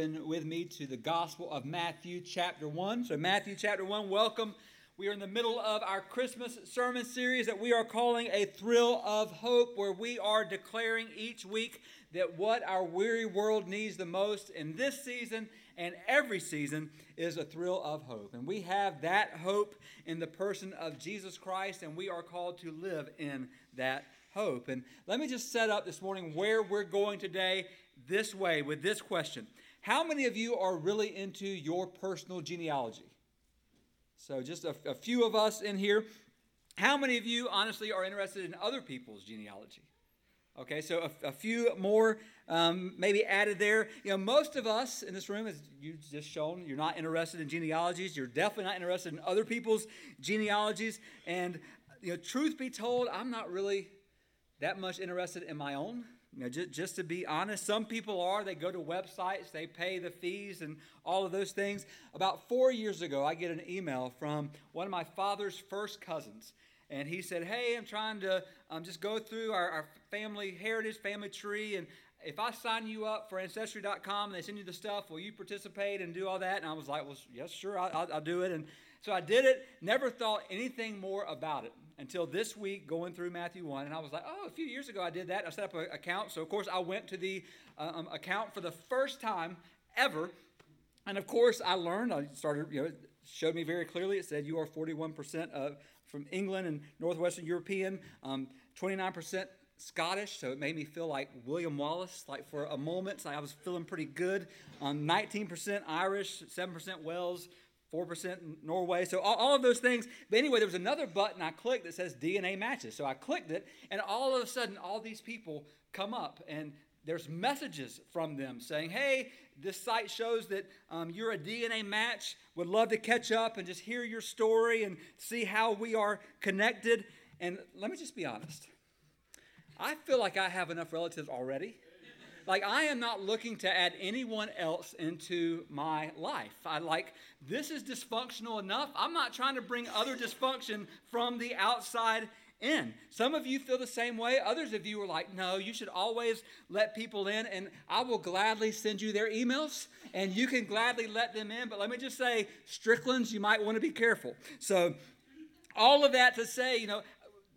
with me to the Gospel of Matthew, chapter 1. So, Matthew, chapter 1, welcome. We are in the middle of our Christmas sermon series that we are calling A Thrill of Hope, where we are declaring each week that what our weary world needs the most in this season and every season is a thrill of hope. And we have that hope in the person of Jesus Christ, and we are called to live in that hope. And let me just set up this morning where we're going today this way with this question how many of you are really into your personal genealogy? So, just a, a few of us in here. How many of you, honestly, are interested in other people's genealogy? Okay, so a, a few more um, maybe added there. You know, most of us in this room, as you just shown, you're not interested in genealogies. You're definitely not interested in other people's genealogies. And, you know, truth be told, I'm not really that much interested in my own. You know, just, just to be honest, some people are. They go to websites, they pay the fees and all of those things. About four years ago, I get an email from one of my father's first cousins. And he said, Hey, I'm trying to um, just go through our, our family heritage, family tree, and if I sign you up for Ancestry.com and they send you the stuff, will you participate and do all that? And I was like, Well, yes, sure, I'll, I'll, I'll do it. And so I did it, never thought anything more about it until this week going through Matthew 1. And I was like, oh, a few years ago I did that. I set up an account. So, of course, I went to the uh, um, account for the first time ever. And, of course, I learned, I started, you know, showed me very clearly. It said you are 41% of, from England and Northwestern European, um, 29% Scottish, so it made me feel like William Wallace. Like for a moment, so I was feeling pretty good. Um, 19% Irish, 7% Wales, 4% in Norway. So all, all, of those things. But anyway, there was another button I clicked that says DNA matches. So I clicked it, and all of a sudden, all these people come up, and there's messages from them saying, hey, this site shows that um, you're a DNA match. Would love to catch up and just hear your story and see how we are connected. And let me just be honest. I feel like I have enough relatives already like, I am not looking to add anyone else into my life. I like, this is dysfunctional enough. I'm not trying to bring other dysfunction from the outside in. Some of you feel the same way. Others of you are like, no, you should always let people in, and I will gladly send you their emails, and you can gladly let them in. But let me just say, Strickland's, you might want to be careful. So, all of that to say, you know,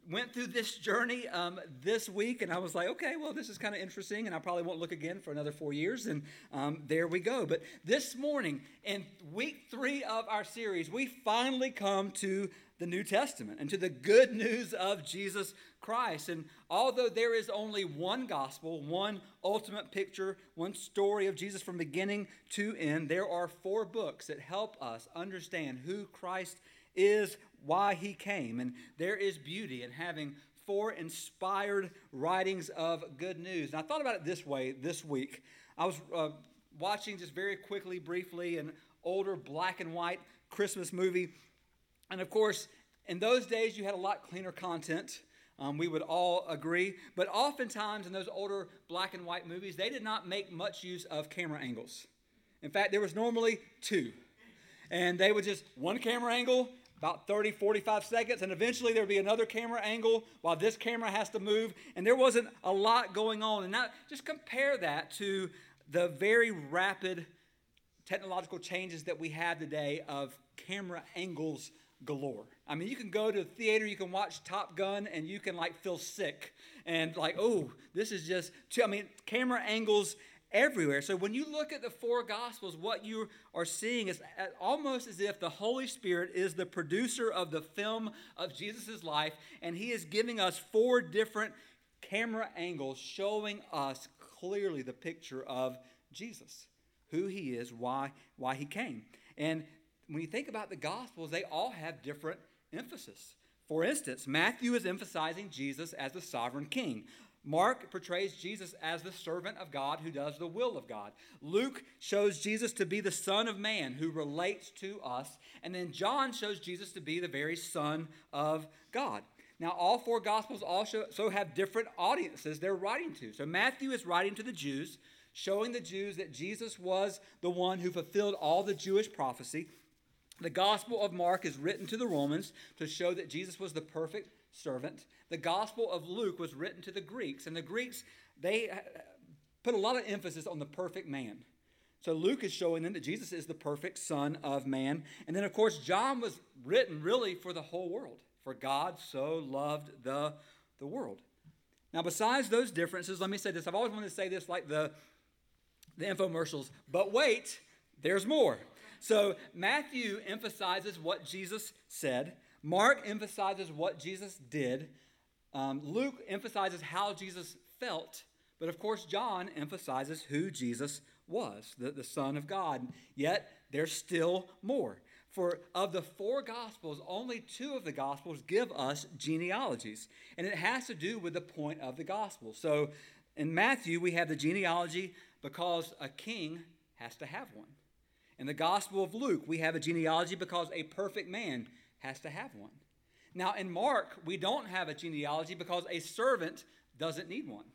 went through this journey um, this week, and I was like, okay, well, this is kind of interesting, and I probably won't look again for another four years, and um, there we go. But this morning, in week three of our series, we finally come to the New Testament and to the good news of Jesus Christ. And although there is only one gospel, one ultimate picture, one story of Jesus from beginning to end, there are four books that help us understand who Christ is, why he came. And there is beauty in having four inspired writings of good news. And I thought about it this way this week. I was uh, watching just very quickly, briefly, an older black and white Christmas movie. And of course, in those days, you had a lot cleaner content. Um, we would all agree. But oftentimes in those older black and white movies, they did not make much use of camera angles. In fact, there was normally two. And they would just one camera angle about 30, 45 seconds, and eventually there'd be another camera angle while this camera has to move, and there wasn't a lot going on. And now just compare that to the very rapid technological changes that we have today of camera angles galore. I mean, you can go to the theater, you can watch Top Gun, and you can like feel sick and like, oh, this is just, too, I mean, camera angles everywhere. So when you look at the four Gospels, what you are seeing is almost as if the Holy Spirit is the producer of the film of Jesus' life, and He is giving us four different camera angles showing us clearly the picture of Jesus, who He is, why, why He came. And when you think about the Gospels, they all have different emphasis. For instance, Matthew is emphasizing Jesus as the sovereign king. Mark portrays Jesus as the servant of God who does the will of God. Luke shows Jesus to be the Son of Man who relates to us. And then John shows Jesus to be the very Son of God. Now, all four Gospels also have different audiences they're writing to. So, Matthew is writing to the Jews, showing the Jews that Jesus was the one who fulfilled all the Jewish prophecy. The Gospel of Mark is written to the Romans to show that Jesus was the perfect servant. The Gospel of Luke was written to the Greeks, and the Greeks, they uh, put a lot of emphasis on the perfect man. So Luke is showing them that Jesus is the perfect Son of Man. And then, of course, John was written really for the whole world. For God so loved the, the world. Now, besides those differences, let me say this. I've always wanted to say this like the, the infomercials, but wait, there's more. So Matthew emphasizes what Jesus said, Mark emphasizes what Jesus did, um, Luke emphasizes how Jesus felt, but of course, John emphasizes who Jesus was, the, the Son of God. Yet, there's still more. For of the four Gospels, only two of the Gospels give us genealogies. And it has to do with the point of the Gospel. So in Matthew, we have the genealogy because a king has to have one. In the Gospel of Luke, we have a genealogy because a perfect man has to have one. Now, in Mark, we don't have a genealogy because a servant doesn't need one.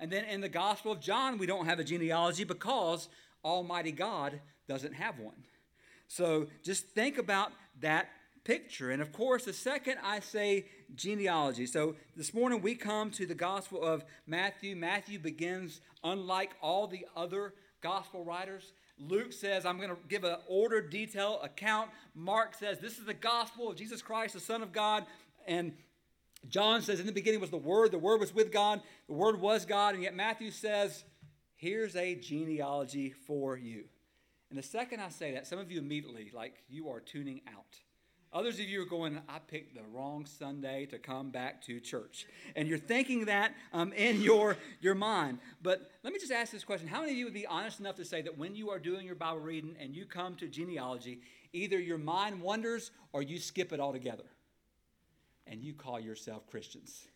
And then in the Gospel of John, we don't have a genealogy because Almighty God doesn't have one. So just think about that picture. And of course, the second I say genealogy. So this morning we come to the Gospel of Matthew. Matthew begins, unlike all the other Gospel writers, Luke says, I'm going to give an ordered, detailed account. Mark says, this is the gospel of Jesus Christ, the Son of God. And John says, in the beginning was the Word, the Word was with God, the Word was God. And yet Matthew says, here's a genealogy for you. And the second I say that, some of you immediately, like, you are tuning out. Others of you are going, I picked the wrong Sunday to come back to church. And you're thinking that um, in your, your mind. But let me just ask this question How many of you would be honest enough to say that when you are doing your Bible reading and you come to genealogy, either your mind wanders or you skip it altogether? And you call yourself Christians.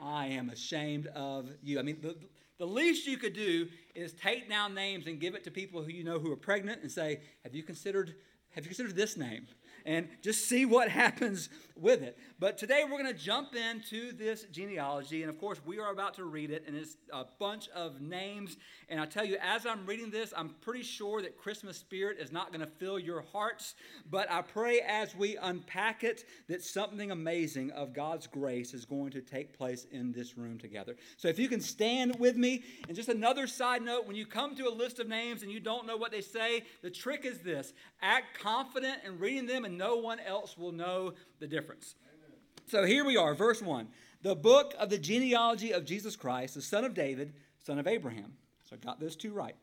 I am ashamed of you. I mean, the, the least you could do is take down names and give it to people who you know who are pregnant and say, Have you considered, have you considered this name? And just see what happens with it. But today we're going to jump into this genealogy, and of course, we are about to read it, and it's a bunch of names. And I tell you, as I'm reading this, I'm pretty sure that Christmas spirit is not going to fill your hearts, but I pray as we unpack it that something amazing of God's grace is going to take place in this room together. So if you can stand with me, and just another side note when you come to a list of names and you don't know what they say, the trick is this act confident in reading them and no one else will know the difference. Amen. So here we are, verse 1. The book of the genealogy of Jesus Christ, the son of David, son of Abraham. So I got those two right.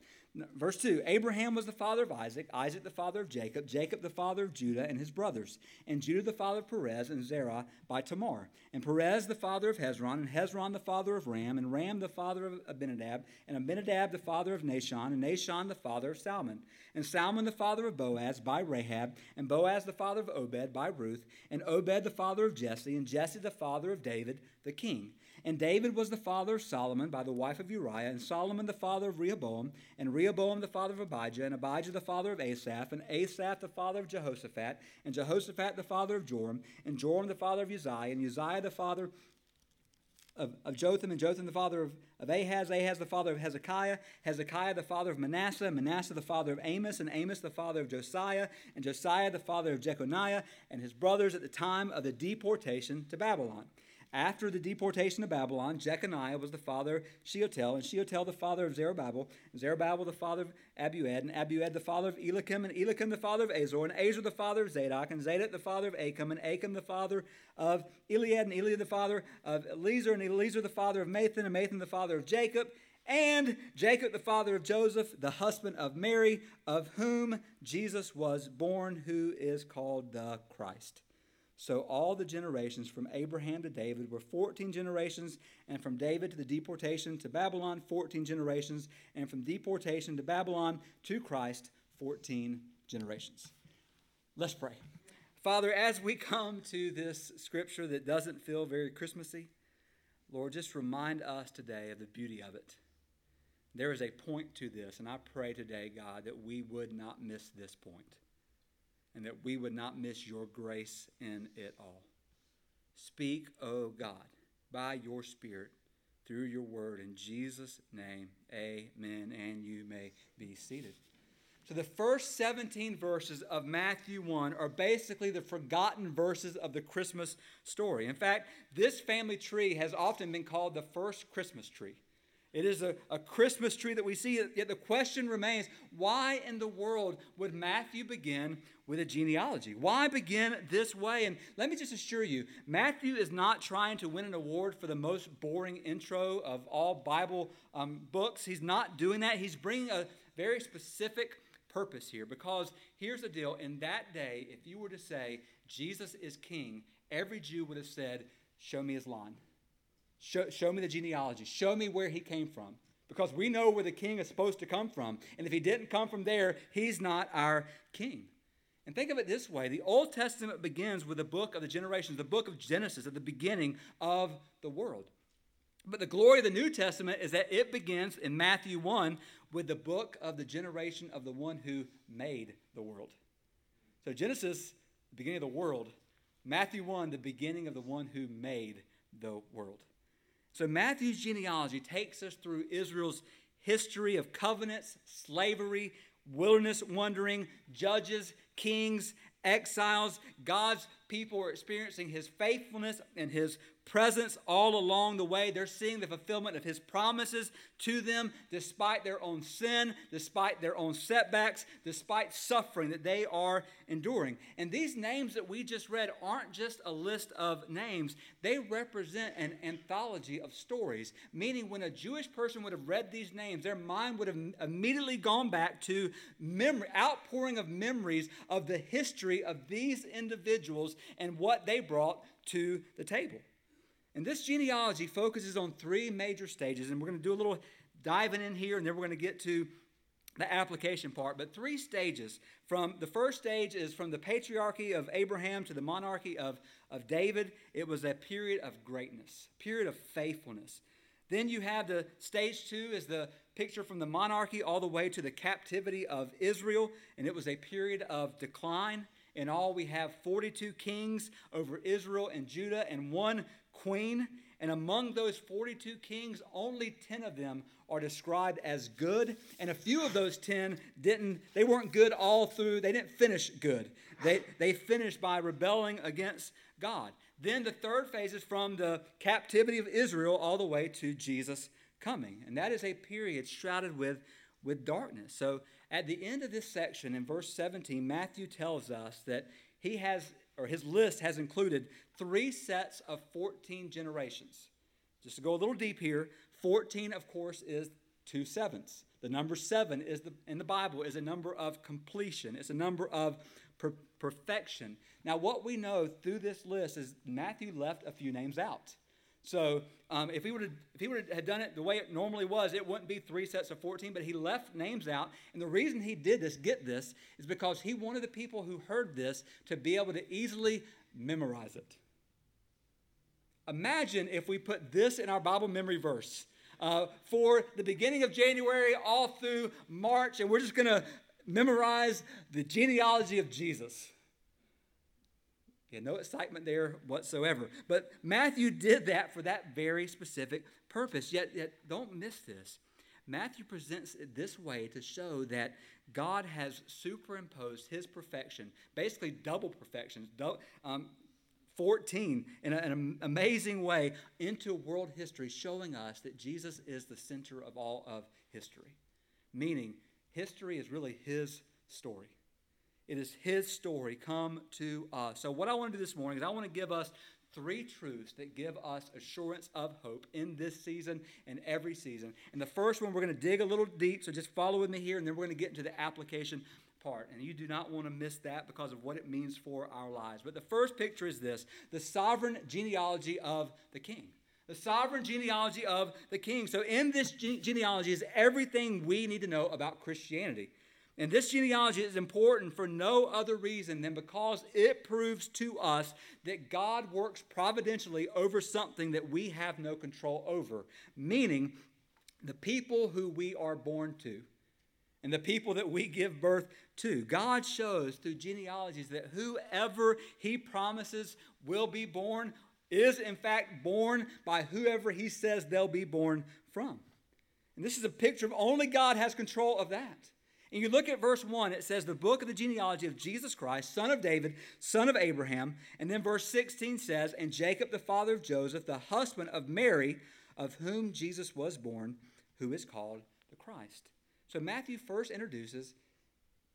Verse 2 Abraham was the father of Isaac, Isaac the father of Jacob, Jacob the father of Judah and his brothers, and Judah the father of Perez and Zerah by Tamar, and Perez the father of Hezron, and Hezron the father of Ram, and Ram the father of Abinadab, and Abinadab the father of Nahshon, and Nahshon the father of Salmon, and Salmon the father of Boaz by Rahab, and Boaz the father of Obed by Ruth, and Obed the father of Jesse, and Jesse the father of David the king and David was the father of Solomon by the wife of Uriah, and Solomon the father of Rehoboam, and Rehoboam the father of Abijah, and Abijah the father of Asaph, and Asaph the father of Jehoshaphat, and Jehoshaphat the father of Joram, and Joram the father of Uzziah, and Uzziah the father of, of Jotham, and Jotham the father of, of Ahaz, Ahaz the father of Hezekiah, Hezekiah the father of Manasseh, Manasseh the father of Amos, and Amos the father of Josiah, and Josiah the father of Jeconiah, and his brothers at the time of the deportation to Babylon. After the deportation of Babylon, Jeconiah was the father of Shealtiel, and Shealtiel the father of Zerubbabel, Zerubbabel the father of Abiud, and Abiud the father of Eliakim, and Eliakim the father of Azor, and Azor the father of Zadok, and Zadok the father of Achim, and Achim the father of Eliud, and Eliud the father of Eleazar, and Eleazar the father of Matthan, and Matthan the father of Jacob, and Jacob the father of Joseph, the husband of Mary, of whom Jesus was born, who is called the Christ. So all the generations from Abraham to David were 14 generations, and from David to the deportation to Babylon, 14 generations, and from deportation to Babylon to Christ, 14 generations. Let's pray. Father, as we come to this scripture that doesn't feel very Christmassy, Lord, just remind us today of the beauty of it. There is a point to this, and I pray today, God, that we would not miss this point and that we would not miss your grace in it all. Speak, O oh God, by your Spirit through your word. In Jesus' name, amen. And you may be seated. So, the first 17 verses of Matthew 1 are basically the forgotten verses of the Christmas story. In fact, this family tree has often been called the first Christmas tree. It is a, a Christmas tree that we see, yet the question remains why in the world would Matthew begin with a genealogy? Why begin this way? And let me just assure you, Matthew is not trying to win an award for the most boring intro of all Bible um, books. He's not doing that. He's bringing a very specific purpose here because here's the deal in that day, if you were to say Jesus is king, every Jew would have said, Show me his line. Show, show me the genealogy. Show me where he came from. Because we know where the king is supposed to come from. And if he didn't come from there, he's not our king. And think of it this way the Old Testament begins with the book of the generations, the book of Genesis, at the beginning of the world. But the glory of the New Testament is that it begins in Matthew 1 with the book of the generation of the one who made the world. So, Genesis, the beginning of the world, Matthew 1, the beginning of the one who made the world. So, Matthew's genealogy takes us through Israel's history of covenants, slavery, wilderness wandering, judges, kings, exiles. God's people are experiencing his faithfulness and his presence all along the way. They're seeing the fulfillment of his promises to them despite their own sin, despite their own setbacks, despite suffering that they are enduring. And these names that we just read aren't just a list of names, they represent an anthology of stories, meaning when a Jewish person would have read these names, their mind would have immediately gone back to memory, outpouring of memories of the history of these individuals and what they brought to the table. And this genealogy focuses on three major stages, and we're going to do a little diving in here, and then we're going to get to the application part. But three stages. From the first stage is from the patriarchy of Abraham to the monarchy of, of David. It was a period of greatness, period of faithfulness. Then you have the stage two is the picture from the monarchy all the way to the captivity of Israel, and it was a period of decline. In all, we have 42 kings over Israel and Judah, and one queen. And among those 42 kings, only 10 of them are described as good. And a few of those 10 didn't, they weren't good all through, they didn't finish good. They, they finished by rebelling against God. Then the third phase is from the captivity of Israel all the way to Jesus coming. And that is a period shrouded with, with darkness. So at the end of this section, in verse 17, Matthew tells us that he has or his list has included three sets of 14 generations. Just to go a little deep here, 14, of course, is two sevens. The number seven is the, in the Bible is a number of completion. It's a number of per- perfection. Now, what we know through this list is Matthew left a few names out. So um, if he would have if he would have done it the way it normally was, it wouldn't be three sets of 14, but he left names out. And the reason he did this, get this, is because he wanted the people who heard this to be able to easily memorize it. Imagine if we put this in our Bible memory verse. Uh, for the beginning of January all through March, and we're just going to memorize the genealogy of Jesus. No excitement there whatsoever. But Matthew did that for that very specific purpose. Yet, yet don't miss this. Matthew presents it this way to show that God has superimposed his perfection, basically double perfection, um, 14, in an amazing way, into world history, showing us that Jesus is the center of all of history. Meaning, history is really his story. It is His story come to us. So, what I want to do this morning is I want to give us three truths that give us assurance of hope in this season and every season. And the first one, we're going to dig a little deep, so just follow with me here, and then we're going to get into the application part. And you do not want to miss that because of what it means for our lives. But the first picture is this the sovereign genealogy of the king. The sovereign genealogy of the king. So, in this genealogy is everything we need to know about Christianity. And this genealogy is important for no other reason than because it proves to us that God works providentially over something that we have no control over, meaning the people who we are born to and the people that we give birth to. God shows through genealogies that whoever He promises will be born is, in fact, born by whoever He says they'll be born from. And this is a picture of only God has control of that. And you look at verse 1, it says, The book of the genealogy of Jesus Christ, son of David, son of Abraham. And then verse 16 says, And Jacob, the father of Joseph, the husband of Mary, of whom Jesus was born, who is called the Christ. So Matthew first introduces,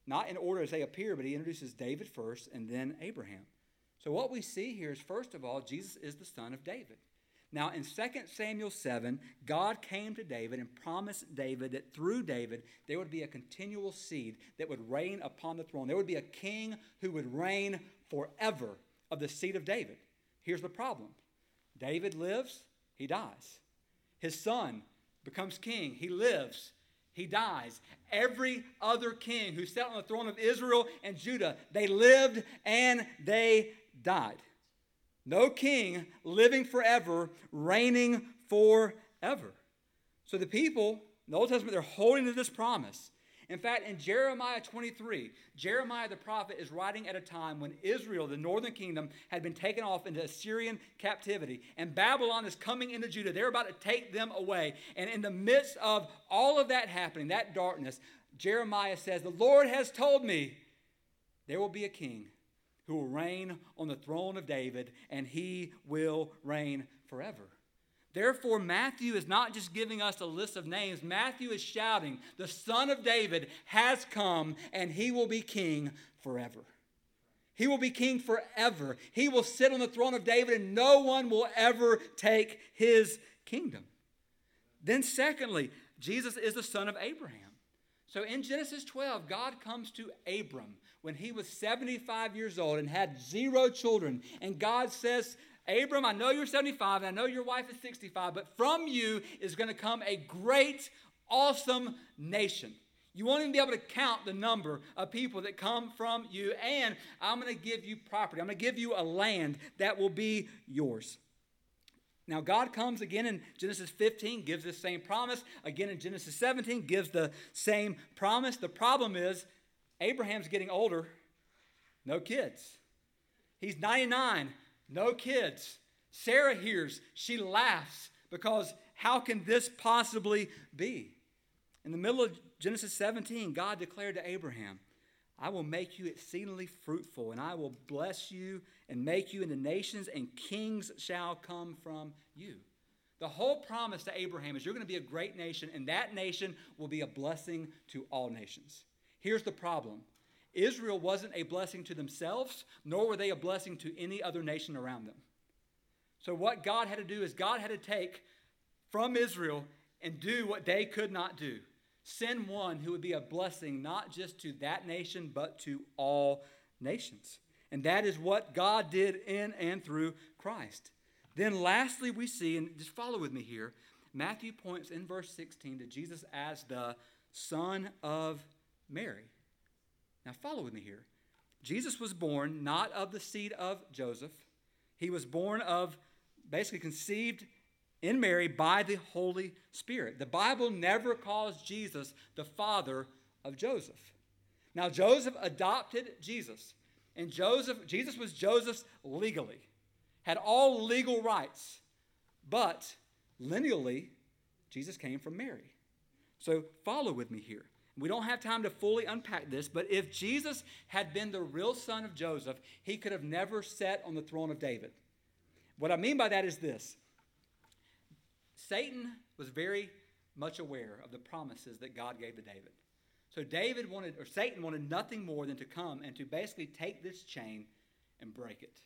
not in order as they appear, but he introduces David first and then Abraham. So what we see here is, first of all, Jesus is the son of David. Now, in 2 Samuel 7, God came to David and promised David that through David there would be a continual seed that would reign upon the throne. There would be a king who would reign forever of the seed of David. Here's the problem David lives, he dies. His son becomes king, he lives, he dies. Every other king who sat on the throne of Israel and Judah, they lived and they died. No king living forever, reigning forever. So the people, in the Old Testament, they're holding to this promise. In fact, in Jeremiah 23, Jeremiah the prophet is writing at a time when Israel, the northern kingdom, had been taken off into Assyrian captivity, and Babylon is coming into Judah. They're about to take them away. And in the midst of all of that happening, that darkness, Jeremiah says, The Lord has told me there will be a king who will reign on the throne of David, and he will reign forever. Therefore, Matthew is not just giving us a list of names. Matthew is shouting, The Son of David has come, and he will be king forever. He will be king forever. He will sit on the throne of David, and no one will ever take his kingdom. Then, secondly, Jesus is the son of Abraham. So in Genesis 12, God comes to Abram when he was 75 years old and had zero children. And God says, Abram, I know you're 75 and I know your wife is 65, but from you is going to come a great, awesome nation. You won't even be able to count the number of people that come from you. And I'm going to give you property. I'm going to give you a land that will be yours. Now, God comes again in Genesis 15, gives the same promise. Again in Genesis 17, gives the same promise. The problem is, Abraham's getting older, no kids. He's 99, no kids. Sarah hears, she laughs because how can this possibly be? In the middle of Genesis 17, God declared to Abraham, I will make you exceedingly fruitful, and I will bless you and make you into nations, and kings shall come from you. The whole promise to Abraham is you're going to be a great nation, and that nation will be a blessing to all nations. Here's the problem Israel wasn't a blessing to themselves, nor were they a blessing to any other nation around them. So, what God had to do is God had to take from Israel and do what they could not do send one who would be a blessing not just to that nation, but to all nations. And that is what God did in and through Christ. Then, lastly, we see, and just follow with me here, Matthew points in verse 16 to Jesus as the Son of Mary. Now, follow with me here. Jesus was born not of the seed of Joseph, he was born of, basically conceived in Mary by the Holy Spirit. The Bible never calls Jesus the father of Joseph. Now, Joseph adopted Jesus. And Joseph, Jesus was Joseph's legally, had all legal rights. But lineally, Jesus came from Mary. So follow with me here. We don't have time to fully unpack this, but if Jesus had been the real son of Joseph, he could have never sat on the throne of David. What I mean by that is this Satan was very much aware of the promises that God gave to David. So David wanted, or Satan wanted nothing more than to come and to basically take this chain and break it.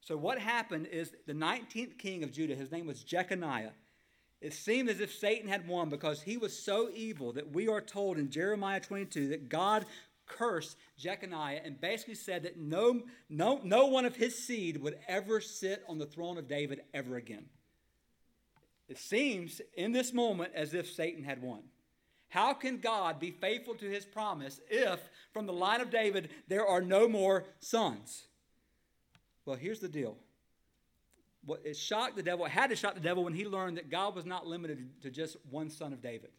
So what happened is the 19th king of Judah, his name was Jeconiah. It seemed as if Satan had won because he was so evil that we are told in Jeremiah 22 that God cursed Jeconiah and basically said that no, no, no one of his seed would ever sit on the throne of David ever again. It seems in this moment as if Satan had won. How can God be faithful to his promise if from the line of David there are no more sons? Well, here's the deal. What it shocked the devil, it had to shock the devil when he learned that God was not limited to just one son of David.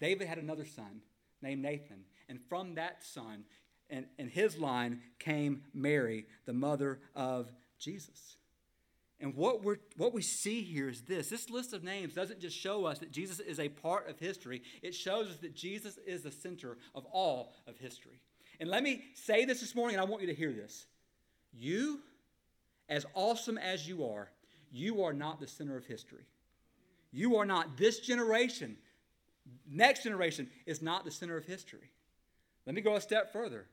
David had another son named Nathan, and from that son and, and his line came Mary, the mother of Jesus. And what, we're, what we see here is this this list of names doesn't just show us that Jesus is a part of history, it shows us that Jesus is the center of all of history. And let me say this this morning, and I want you to hear this. You, as awesome as you are, you are not the center of history. You are not. This generation, next generation, is not the center of history. Let me go a step further.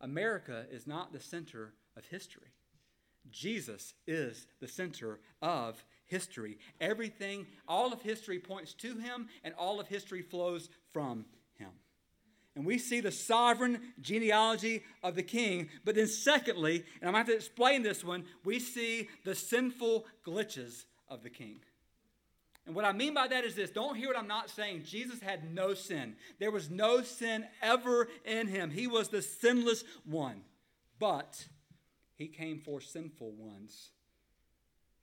America is not the center of history. Jesus is the center of history. Everything, all of history points to him, and all of history flows from. And we see the sovereign genealogy of the king. But then, secondly, and I'm going to have to explain this one, we see the sinful glitches of the king. And what I mean by that is this don't hear what I'm not saying. Jesus had no sin, there was no sin ever in him. He was the sinless one. But he came for sinful ones,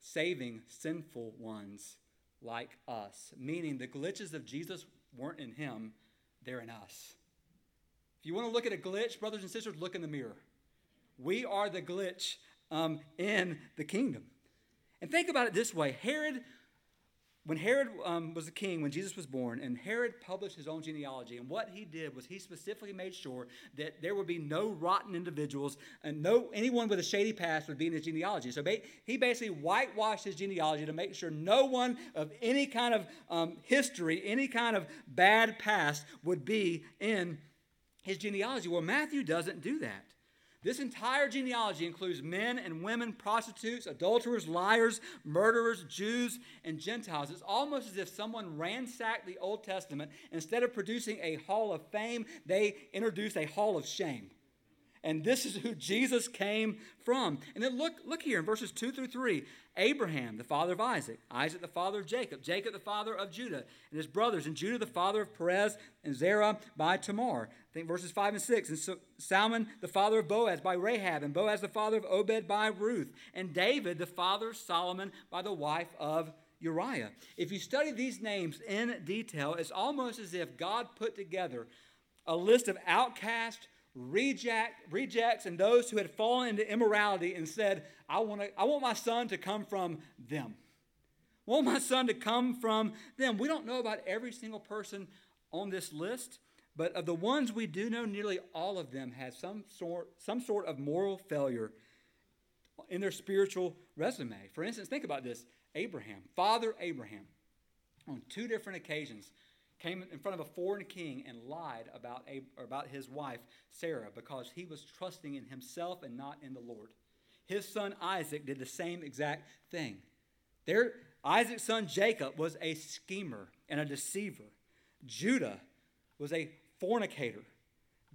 saving sinful ones like us. Meaning the glitches of Jesus weren't in him, they're in us. If you want to look at a glitch, brothers and sisters, look in the mirror. We are the glitch um, in the kingdom. And think about it this way Herod when Herod um, was the king, when Jesus was born, and Herod published his own genealogy, and what he did was he specifically made sure that there would be no rotten individuals and no anyone with a shady past would be in his genealogy. So he basically whitewashed his genealogy to make sure no one of any kind of um, history, any kind of bad past would be in his genealogy. Well, Matthew doesn't do that. This entire genealogy includes men and women, prostitutes, adulterers, liars, murderers, Jews, and Gentiles. It's almost as if someone ransacked the Old Testament. Instead of producing a hall of fame, they introduced a hall of shame. And this is who Jesus came from. And then look, look here in verses 2 through 3. Abraham, the father of Isaac, Isaac, the father of Jacob, Jacob, the father of Judah, and his brothers, and Judah, the father of Perez, and Zerah by Tamar. I think verses 5 and 6. And Salmon, the father of Boaz by Rahab, and Boaz, the father of Obed by Ruth, and David, the father of Solomon by the wife of Uriah. If you study these names in detail, it's almost as if God put together a list of outcasts reject, rejects and those who had fallen into immorality and said, I, wanna, I want my son to come from them. I want my son to come from them. We don't know about every single person on this list, but of the ones we do know, nearly all of them had some sort, some sort of moral failure in their spiritual resume. For instance, think about this Abraham, Father Abraham, on two different occasions came in front of a foreign king and lied about, about his wife, Sarah, because he was trusting in himself and not in the Lord. His son Isaac did the same exact thing. There, Isaac's son Jacob was a schemer and a deceiver. Judah was a fornicator.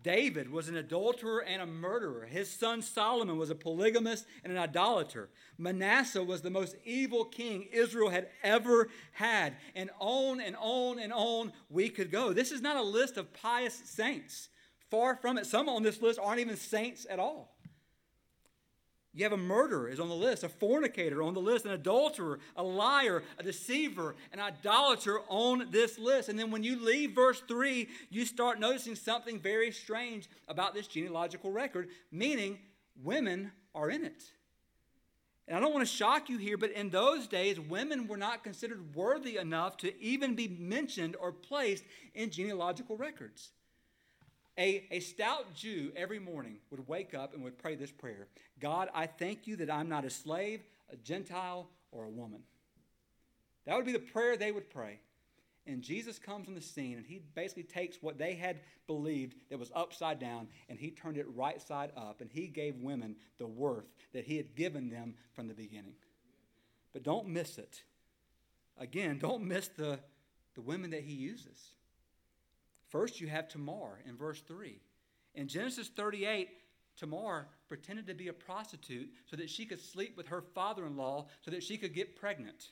David was an adulterer and a murderer. His son Solomon was a polygamist and an idolater. Manasseh was the most evil king Israel had ever had. And on and on and on we could go. This is not a list of pious saints. Far from it. Some on this list aren't even saints at all. You have a murderer is on the list, a fornicator on the list, an adulterer, a liar, a deceiver, an idolater on this list. And then when you leave verse 3, you start noticing something very strange about this genealogical record, meaning women are in it. And I don't want to shock you here, but in those days, women were not considered worthy enough to even be mentioned or placed in genealogical records. A, a stout Jew every morning would wake up and would pray this prayer God, I thank you that I'm not a slave, a Gentile, or a woman. That would be the prayer they would pray. And Jesus comes on the scene and he basically takes what they had believed that was upside down and he turned it right side up and he gave women the worth that he had given them from the beginning. But don't miss it. Again, don't miss the, the women that he uses. First, you have Tamar in verse 3. In Genesis 38, Tamar pretended to be a prostitute so that she could sleep with her father in law so that she could get pregnant.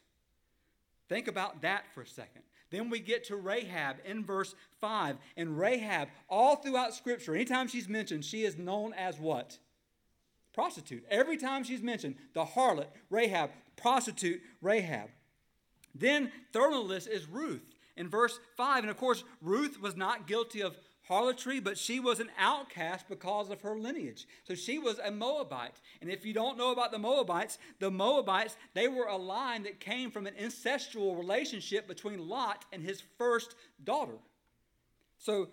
Think about that for a second. Then we get to Rahab in verse 5. And Rahab, all throughout Scripture, anytime she's mentioned, she is known as what? Prostitute. Every time she's mentioned, the harlot, Rahab, prostitute, Rahab. Then, third on the list is Ruth in verse 5. And of course, Ruth was not guilty of harlotry, but she was an outcast because of her lineage. So she was a Moabite. And if you don't know about the Moabites, the Moabites, they were a line that came from an incestual relationship between Lot and his first daughter. So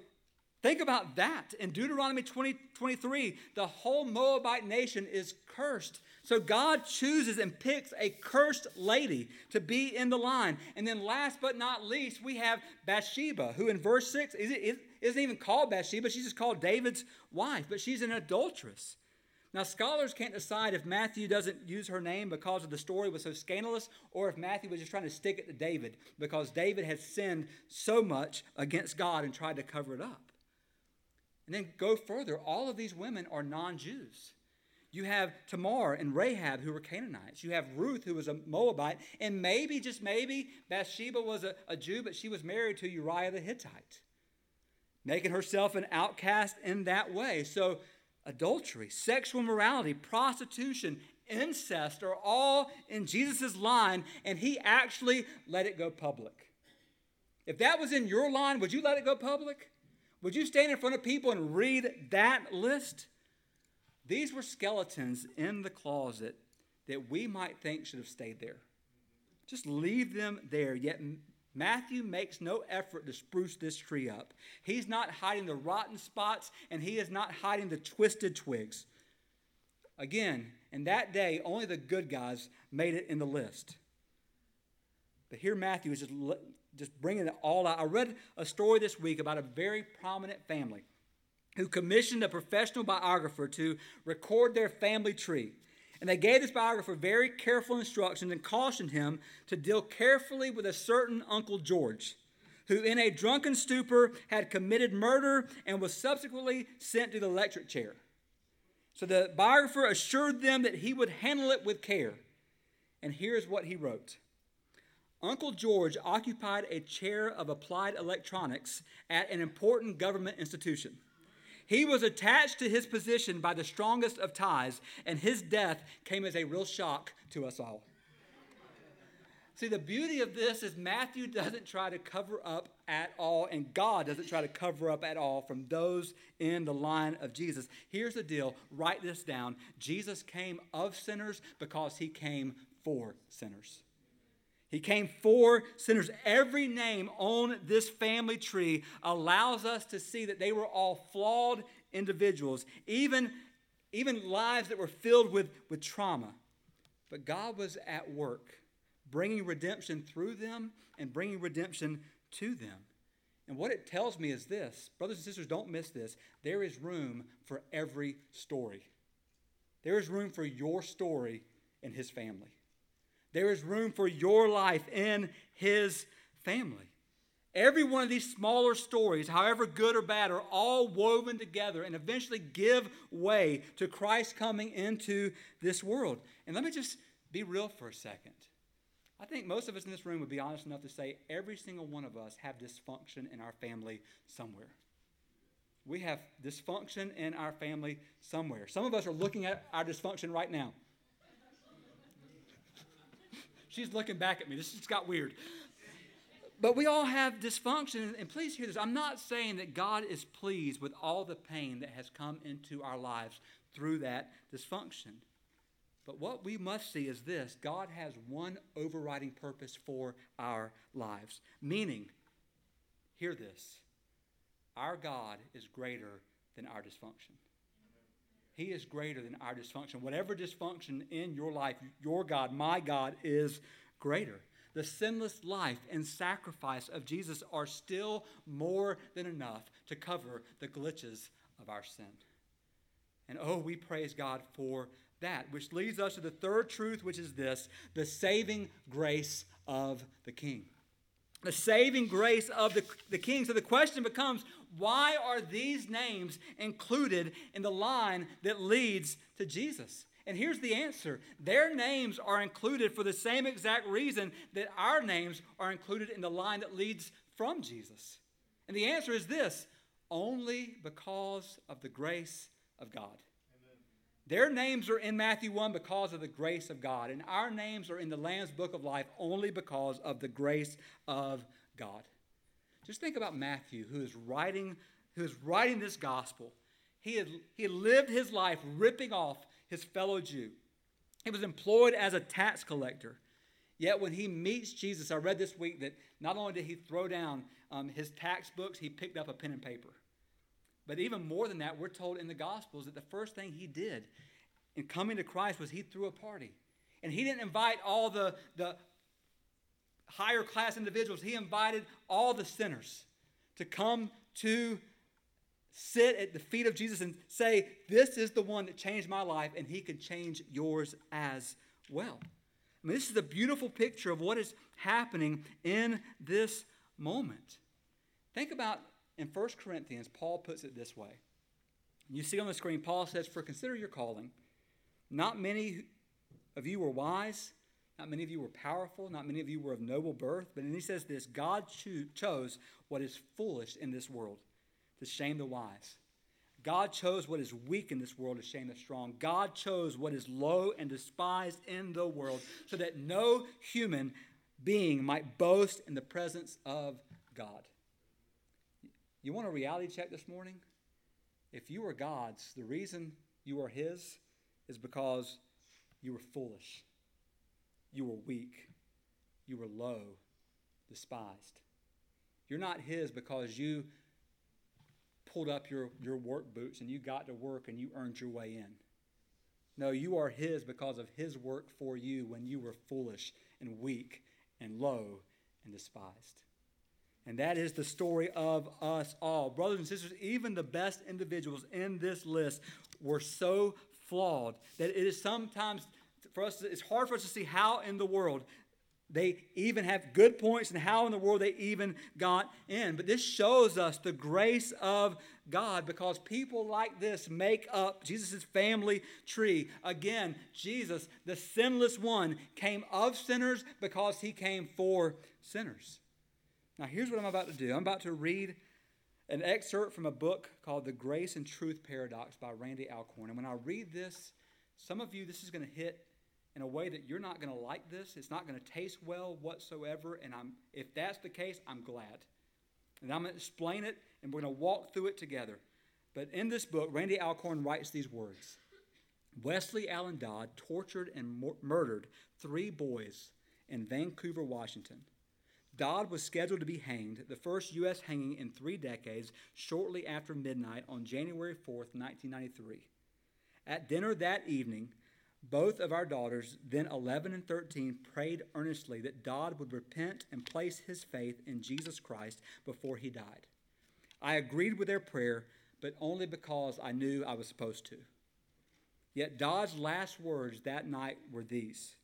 Think about that. In Deuteronomy 20, 23, the whole Moabite nation is cursed. So God chooses and picks a cursed lady to be in the line. And then, last but not least, we have Bathsheba, who in verse 6 isn't even called Bathsheba. She's just called David's wife, but she's an adulteress. Now, scholars can't decide if Matthew doesn't use her name because of the story was so scandalous, or if Matthew was just trying to stick it to David because David had sinned so much against God and tried to cover it up. And then go further, all of these women are non Jews. You have Tamar and Rahab, who were Canaanites. You have Ruth, who was a Moabite. And maybe, just maybe, Bathsheba was a, a Jew, but she was married to Uriah the Hittite, making herself an outcast in that way. So, adultery, sexual morality, prostitution, incest are all in Jesus' line, and he actually let it go public. If that was in your line, would you let it go public? Would you stand in front of people and read that list? These were skeletons in the closet that we might think should have stayed there. Just leave them there. Yet Matthew makes no effort to spruce this tree up. He's not hiding the rotten spots and he is not hiding the twisted twigs. Again, in that day, only the good guys made it in the list. But here Matthew is just just bringing it all out. I read a story this week about a very prominent family who commissioned a professional biographer to record their family tree. And they gave this biographer very careful instructions and cautioned him to deal carefully with a certain Uncle George, who in a drunken stupor had committed murder and was subsequently sent to the electric chair. So the biographer assured them that he would handle it with care. And here's what he wrote Uncle George occupied a chair of applied electronics at an important government institution. He was attached to his position by the strongest of ties, and his death came as a real shock to us all. See, the beauty of this is Matthew doesn't try to cover up at all, and God doesn't try to cover up at all from those in the line of Jesus. Here's the deal write this down Jesus came of sinners because he came for sinners. He came for sinners. Every name on this family tree allows us to see that they were all flawed individuals, even, even lives that were filled with, with trauma. But God was at work, bringing redemption through them and bringing redemption to them. And what it tells me is this brothers and sisters, don't miss this. There is room for every story. There is room for your story in His family. There is room for your life in His family. Every one of these smaller stories, however good or bad, are all woven together and eventually give way to Christ coming into this world. And let me just be real for a second. I think most of us in this room would be honest enough to say every single one of us have dysfunction in our family somewhere. We have dysfunction in our family somewhere. Some of us are looking at our dysfunction right now. She's looking back at me. This just got weird. But we all have dysfunction. And please hear this. I'm not saying that God is pleased with all the pain that has come into our lives through that dysfunction. But what we must see is this God has one overriding purpose for our lives. Meaning, hear this our God is greater than our dysfunction. He is greater than our dysfunction. Whatever dysfunction in your life, your God, my God, is greater. The sinless life and sacrifice of Jesus are still more than enough to cover the glitches of our sin. And oh, we praise God for that, which leads us to the third truth, which is this the saving grace of the King the saving grace of the, the king. So the question becomes why are these names included in the line that leads to Jesus? And here's the answer their names are included for the same exact reason that our names are included in the line that leads from Jesus. And the answer is this only because of the grace of God. Their names are in Matthew 1 because of the grace of God, and our names are in the Lamb's book of life only because of the grace of God. Just think about Matthew, who is writing, who is writing this gospel. He had, he had lived his life ripping off his fellow Jew. He was employed as a tax collector. Yet when he meets Jesus, I read this week that not only did he throw down um, his tax books, he picked up a pen and paper. But even more than that, we're told in the Gospels that the first thing he did in coming to Christ was he threw a party. And he didn't invite all the, the higher class individuals, he invited all the sinners to come to sit at the feet of Jesus and say, This is the one that changed my life, and he can change yours as well. I mean, this is a beautiful picture of what is happening in this moment. Think about in 1 Corinthians, Paul puts it this way. You see on the screen, Paul says, For consider your calling. Not many of you were wise, not many of you were powerful, not many of you were of noble birth. But then he says this God cho- chose what is foolish in this world to shame the wise. God chose what is weak in this world to shame the strong. God chose what is low and despised in the world so that no human being might boast in the presence of God. You want a reality check this morning? If you are God's, the reason you are His is because you were foolish, you were weak, you were low, despised. You're not His because you pulled up your, your work boots and you got to work and you earned your way in. No, you are His because of His work for you when you were foolish and weak and low and despised. And that is the story of us all. Brothers and sisters, even the best individuals in this list were so flawed that it is sometimes for us, it's hard for us to see how in the world they even have good points and how in the world they even got in. But this shows us the grace of God because people like this make up Jesus' family tree. Again, Jesus, the sinless one, came of sinners because he came for sinners. Now, here's what I'm about to do I'm about to read an excerpt from a book called The Grace and Truth Paradox by Randy Alcorn. And when I read this, some of you, this is going to hit in a way that you're not going to like this. It's not going to taste well whatsoever. And I'm, if that's the case, I'm glad. And I'm going to explain it, and we're going to walk through it together. But in this book, Randy Alcorn writes these words Wesley Allen Dodd tortured and murdered three boys in Vancouver, Washington. Dodd was scheduled to be hanged, the first U.S. hanging in three decades, shortly after midnight on January 4th, 1993. At dinner that evening, both of our daughters, then 11 and 13, prayed earnestly that Dodd would repent and place his faith in Jesus Christ before he died. I agreed with their prayer, but only because I knew I was supposed to. Yet Dodd's last words that night were these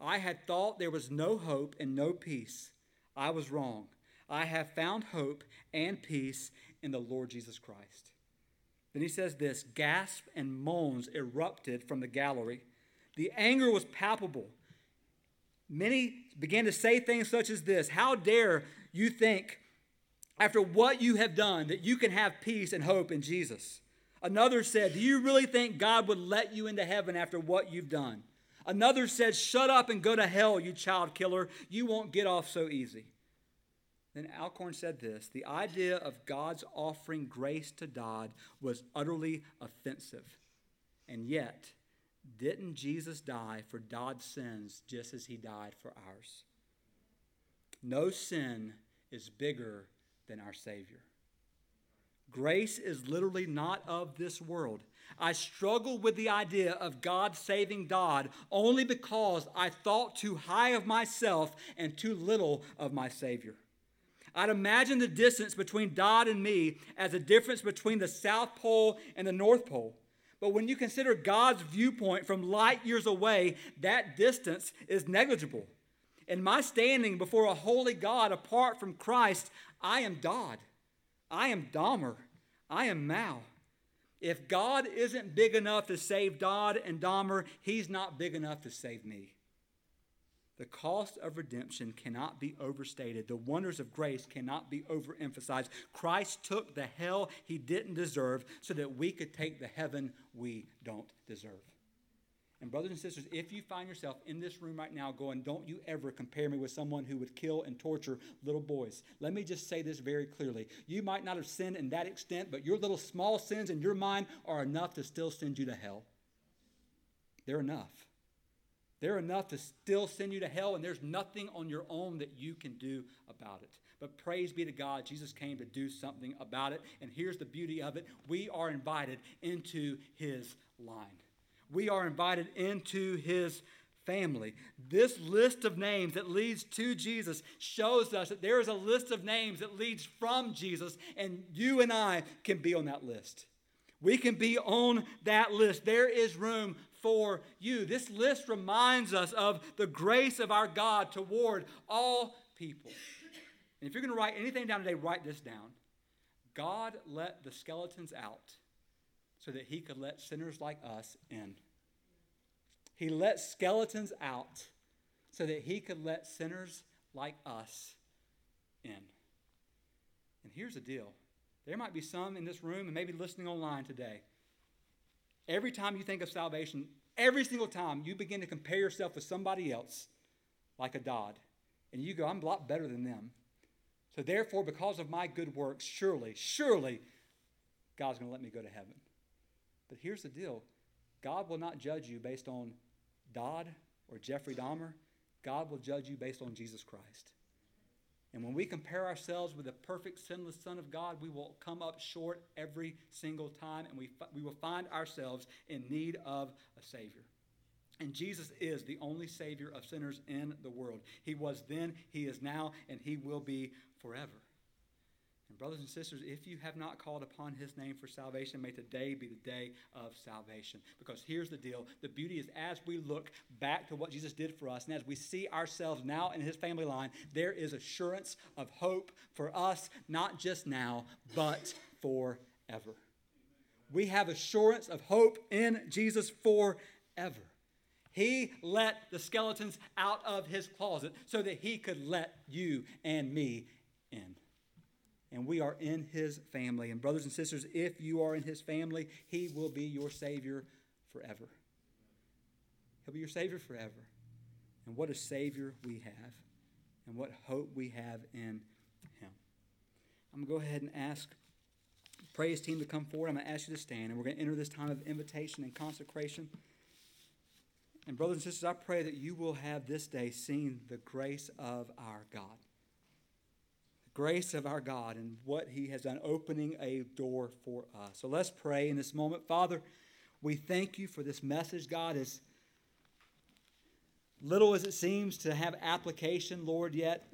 I had thought there was no hope and no peace. I was wrong. I have found hope and peace in the Lord Jesus Christ. Then he says this gasp and moans erupted from the gallery. The anger was palpable. Many began to say things such as this How dare you think, after what you have done, that you can have peace and hope in Jesus? Another said, Do you really think God would let you into heaven after what you've done? Another said, Shut up and go to hell, you child killer. You won't get off so easy. Then Alcorn said this The idea of God's offering grace to Dodd was utterly offensive. And yet, didn't Jesus die for Dodd's sins just as he died for ours? No sin is bigger than our Savior. Grace is literally not of this world. I struggle with the idea of God saving Dodd only because I thought too high of myself and too little of my Savior. I'd imagine the distance between Dodd and me as a difference between the South Pole and the North Pole. But when you consider God's viewpoint from light years away, that distance is negligible. In my standing before a holy God apart from Christ, I am Dodd. I am Dahmer. I am Mao. If God isn't big enough to save Dodd and Dahmer, he's not big enough to save me. The cost of redemption cannot be overstated. The wonders of grace cannot be overemphasized. Christ took the hell he didn't deserve so that we could take the heaven we don't deserve. And, brothers and sisters, if you find yourself in this room right now going, Don't you ever compare me with someone who would kill and torture little boys, let me just say this very clearly. You might not have sinned in that extent, but your little small sins in your mind are enough to still send you to hell. They're enough. They're enough to still send you to hell, and there's nothing on your own that you can do about it. But praise be to God, Jesus came to do something about it. And here's the beauty of it we are invited into his line. We are invited into his family. This list of names that leads to Jesus shows us that there is a list of names that leads from Jesus, and you and I can be on that list. We can be on that list. There is room for you. This list reminds us of the grace of our God toward all people. And if you're going to write anything down today, write this down. God let the skeletons out so that he could let sinners like us in. He let skeletons out so that he could let sinners like us in. And here's the deal there might be some in this room and maybe listening online today. Every time you think of salvation, every single time you begin to compare yourself with somebody else, like a Dodd, and you go, I'm a lot better than them. So therefore, because of my good works, surely, surely, God's going to let me go to heaven. But here's the deal God will not judge you based on Dodd or Jeffrey Dahmer. God will judge you based on Jesus Christ. And when we compare ourselves with the perfect, sinless Son of God, we will come up short every single time, and we, we will find ourselves in need of a Savior. And Jesus is the only Savior of sinners in the world. He was then, He is now, and He will be forever. Brothers and sisters, if you have not called upon his name for salvation, may today be the day of salvation. Because here's the deal the beauty is as we look back to what Jesus did for us, and as we see ourselves now in his family line, there is assurance of hope for us, not just now, but forever. We have assurance of hope in Jesus forever. He let the skeletons out of his closet so that he could let you and me in. And we are in his family. And, brothers and sisters, if you are in his family, he will be your Savior forever. He'll be your Savior forever. And what a Savior we have, and what hope we have in him. I'm going to go ahead and ask praise team to come forward. I'm going to ask you to stand, and we're going to enter this time of invitation and consecration. And, brothers and sisters, I pray that you will have this day seen the grace of our God grace of our God and what He has done, opening a door for us. So let's pray in this moment. Father, we thank you for this message, God, as little as it seems to have application, Lord, yet,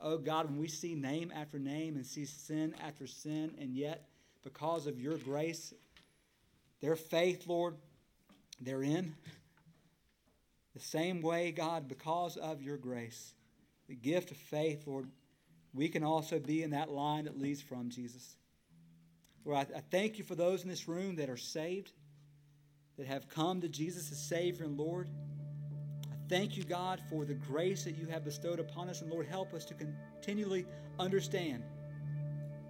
oh God, when we see name after name and see sin after sin, and yet, because of your grace, their faith, Lord, they're in. The same way, God, because of your grace, the gift of faith, Lord, we can also be in that line that leads from Jesus. Lord, I, I thank you for those in this room that are saved, that have come to Jesus as Savior and Lord. I thank you, God, for the grace that you have bestowed upon us. And Lord, help us to continually understand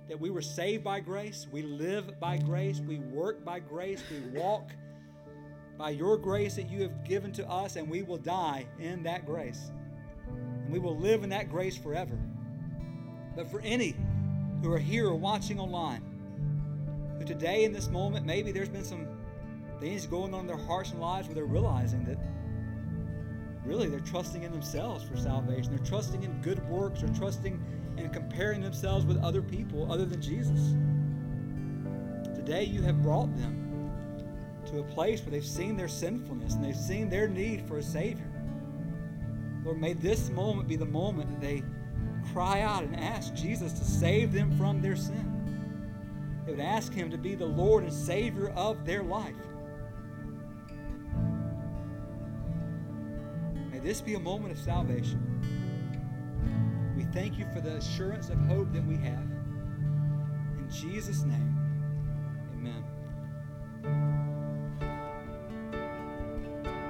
that we were saved by grace, we live by grace, we work by grace, we walk by your grace that you have given to us, and we will die in that grace. And we will live in that grace forever. But for any who are here or watching online, who today in this moment, maybe there's been some things going on in their hearts and lives where they're realizing that really they're trusting in themselves for salvation. They're trusting in good works. They're trusting and comparing themselves with other people other than Jesus. Today you have brought them to a place where they've seen their sinfulness and they've seen their need for a Savior. Lord, may this moment be the moment that they cry out and ask Jesus to save them from their sin. They would ask Him to be the Lord and Savior of their life. May this be a moment of salvation. We thank you for the assurance of hope that we have. In Jesus' name.